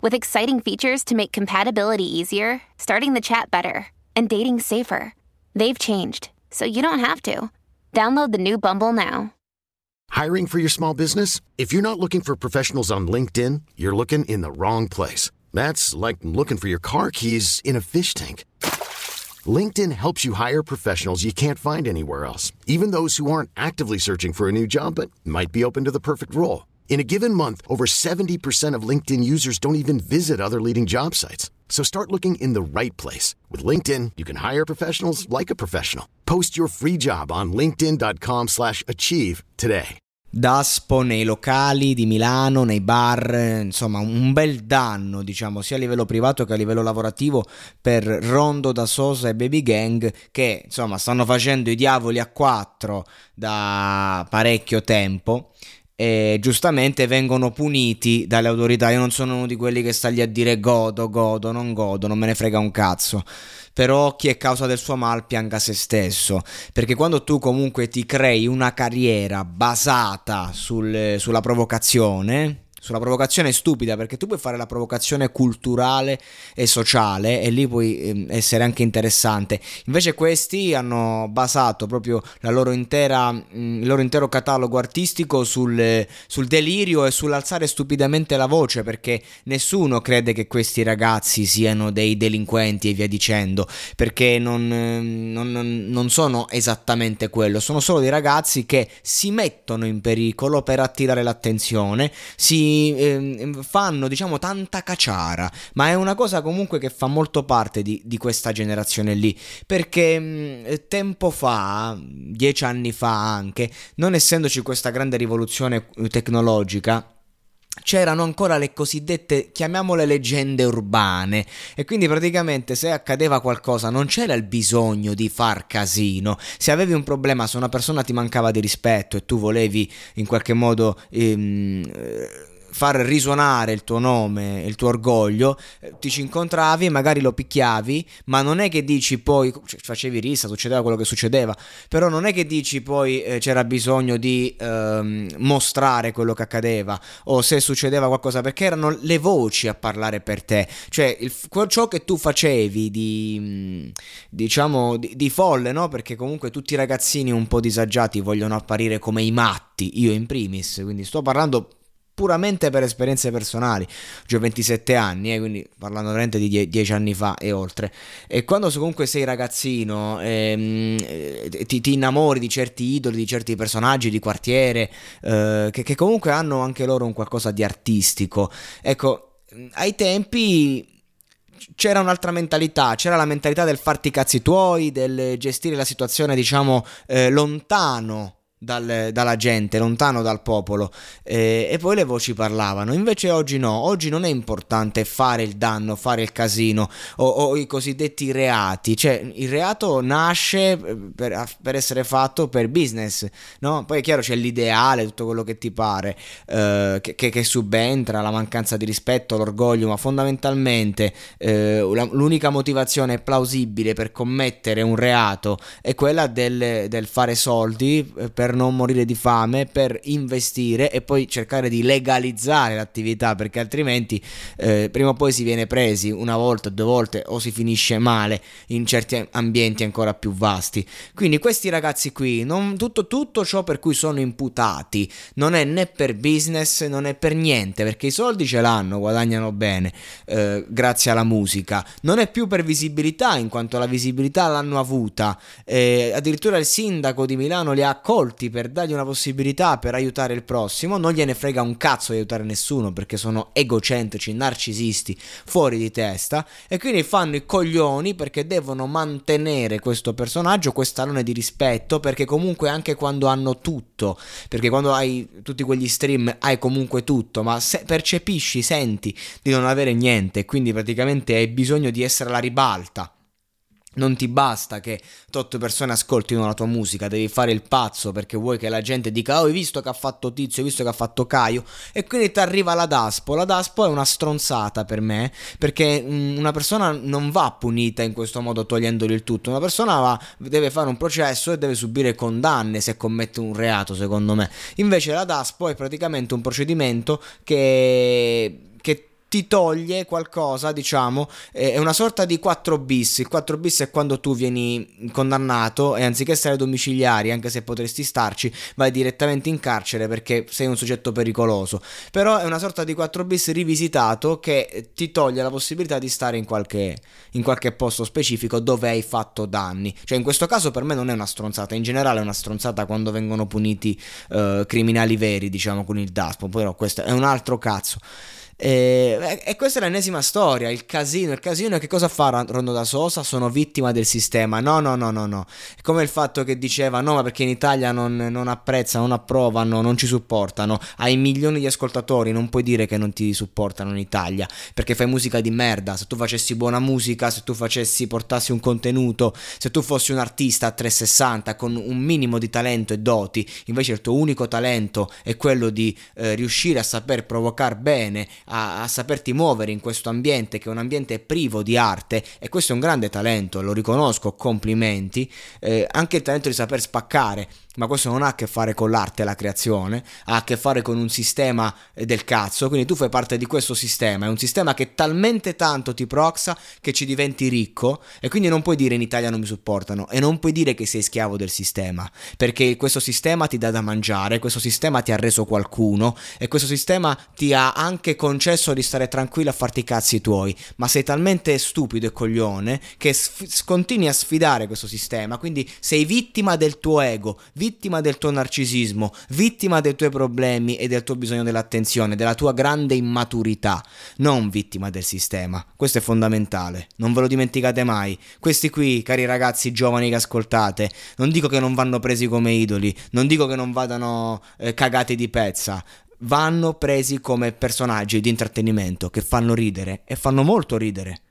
with exciting features to make compatibility easier, starting the chat better, and dating safer. They've changed, so you don't have to. Download the new Bumble now. Hiring for your small business? If you're not looking for professionals on LinkedIn, you're looking in the wrong place. That's like looking for your car keys in a fish tank. LinkedIn helps you hire professionals you can't find anywhere else, even those who aren't actively searching for a new job but might be open to the perfect role. In a given month, over 70% of LinkedIn users don't even visit other leading job sites. So start looking in the right place. With LinkedIn, you can hire professionals like a professional. Post your free job on linkedin.com slash achieve today. Daspo nei locali di Milano, nei bar, insomma un bel danno diciamo sia a livello privato che a livello lavorativo per Rondo da Sosa e Baby Gang che insomma stanno facendo i diavoli a quattro da parecchio tempo e giustamente vengono puniti dalle autorità. Io non sono uno di quelli che sta lì a dire godo, godo, non godo, non me ne frega un cazzo. Però chi è causa del suo mal pianga se stesso. Perché quando tu comunque ti crei una carriera basata sul, sulla provocazione, sulla provocazione stupida perché tu puoi fare la provocazione culturale e sociale e lì puoi eh, essere anche interessante. Invece questi hanno basato proprio intera, mm, il loro intero catalogo artistico sul, sul, delirio e sull'alzare stupidamente la voce perché nessuno crede che questi ragazzi siano dei delinquenti e via dicendo perché non, non, non sono esattamente quello. Sono solo dei ragazzi che si mettono in pericolo per attirare l'attenzione si eh, fanno diciamo tanta caciara, ma è una cosa comunque che fa molto parte di, di questa generazione lì, perché mh, mm, tempo fa, dieci anni fa anche, non essendoci questa grande rivoluzione eh, tecnologica, c'erano ancora le cosiddette, chiamiamole leggende urbane, e quindi praticamente se accadeva qualcosa non c'era il bisogno di far casino. Se avevi un problema, se una persona ti mancava di rispetto e tu volevi in qualche modo... Ehm, far risuonare il tuo nome, il tuo orgoglio, eh, ti ci incontravi, magari lo picchiavi, ma non è che dici poi, cioè, facevi risa, succedeva quello che succedeva, però non è che dici poi eh, c'era bisogno di ehm, mostrare quello che accadeva o se succedeva qualcosa, perché erano le voci a parlare per te, cioè il, ciò che tu facevi di, mm, diciamo, di, di folle, no? Perché comunque tutti i ragazzini un po' disagiati vogliono apparire come i matti, io in primis, quindi sto parlando puramente per esperienze personali. Ho 27 anni, eh, quindi parlando veramente di 10 anni fa e oltre. E quando comunque sei ragazzino, ehm, eh, ti, ti, innamori di certi idoli, di certi personaggi di quartiere, eh, che, che comunque hanno anche loro un qualcosa di artistico. Ecco, ai tempi c'era un'altra mentalità, c'era la mentalità del farti i cazzi tuoi, del gestire la situazione, diciamo, eh, lontano dal, dalla gente, lontano dal popolo eh, e poi le voci parlavano. Invece oggi no, oggi non è importante fare il danno, fare il casino o, o i cosiddetti reati, cioè il reato nasce eh, per, per, essere fatto per business, no? Poi è chiaro c'è l'ideale, tutto quello che ti pare, eh, che, che, subentra, la mancanza di rispetto, l'orgoglio, ma fondamentalmente eh, l'unica motivazione plausibile per commettere un reato è quella del, del fare soldi eh, per per non morire di fame, per investire e poi cercare di legalizzare l'attività perché altrimenti eh, prima o poi si viene presi una volta, due volte o si finisce male in certi ambienti ancora più vasti. Quindi questi ragazzi qui, non, tutto, tutto ciò per cui sono imputati non è né per business, non è per niente perché i soldi ce l'hanno, guadagnano bene eh, grazie alla musica, non è più per visibilità in quanto la visibilità l'hanno avuta, eh, addirittura il sindaco di Milano li ha accolti forti per dargli una possibilità per aiutare il prossimo, non gliene frega un cazzo di aiutare nessuno perché sono egocentrici, narcisisti, fuori di testa e quindi fanno i coglioni perché devono mantenere questo personaggio, quest'alone di rispetto perché comunque anche quando hanno tutto, perché quando hai tutti quegli stream hai comunque tutto, ma se percepisci, senti di non avere niente, quindi praticamente hai bisogno di essere alla ribalta non ti basta che tot persone ascoltino la tua musica, devi fare il pazzo perché vuoi che la gente dica oh hai visto che ha fatto Tizio, hai visto che ha fatto Caio e quindi ti arriva la Daspo. La Daspo è una stronzata per me perché mm, una persona non va punita in questo modo togliendogli il tutto, una persona va, deve fare un processo e deve subire condanne se commette un reato secondo me. Invece la Daspo è praticamente un procedimento che ti toglie qualcosa, diciamo, è una sorta di 4 bis. Il 4 bis è quando tu vieni condannato e anziché stare domiciliari, anche se potresti starci, vai direttamente in carcere perché sei un soggetto pericoloso. Però è una sorta di 4 bis rivisitato che ti toglie la possibilità di stare in qualche, in qualche posto specifico dove hai fatto danni. Cioè in questo caso per me non è una stronzata, in generale è una stronzata quando vengono puniti uh, criminali veri, diciamo, con il DASPO, però questo è un altro cazzo. E, e, questa è l'ennesima storia, il casino, il casino che cosa fa Rondo da Sosa? Sono vittima del sistema, no no no no no, come il fatto che diceva no ma perché in Italia non, non apprezzano, non approvano, non ci supportano, hai milioni di ascoltatori, non puoi dire che non ti supportano in Italia, perché fai musica di merda, se tu facessi buona musica, se tu facessi, portassi un contenuto, se tu fossi un artista a 360 con un minimo di talento e doti, invece il tuo unico talento è quello di eh, riuscire a saper provocare bene, a, a, saperti muovere in questo ambiente che è un ambiente privo di arte e questo è un grande talento, lo riconosco, complimenti, eh, anche il talento di saper spaccare ma questo non ha a che fare con l'arte e la creazione, ha a che fare con un sistema eh, del cazzo, quindi tu fai parte di questo sistema, è un sistema che talmente tanto ti proxa che ci diventi ricco e quindi non puoi dire in Italia non mi supportano e non puoi dire che sei schiavo del sistema, perché questo sistema ti dà da mangiare, questo sistema ti ha reso qualcuno e questo sistema ti ha anche concesso di stare tranquillo a farti i cazzi tuoi, ma sei talmente stupido e coglione che sf- continui a sfidare questo sistema, quindi sei vittima del tuo ego, vittima del tuo narcisismo, vittima dei tuoi problemi e del tuo bisogno dell'attenzione, della tua grande immaturità, non vittima del sistema. Questo è fondamentale, non ve lo dimenticate mai. Questi qui, cari ragazzi giovani che ascoltate, non dico che non vanno presi come idoli, non dico che non vadano eh, cagati di pezza, vanno presi come personaggi di intrattenimento che fanno ridere e fanno molto ridere.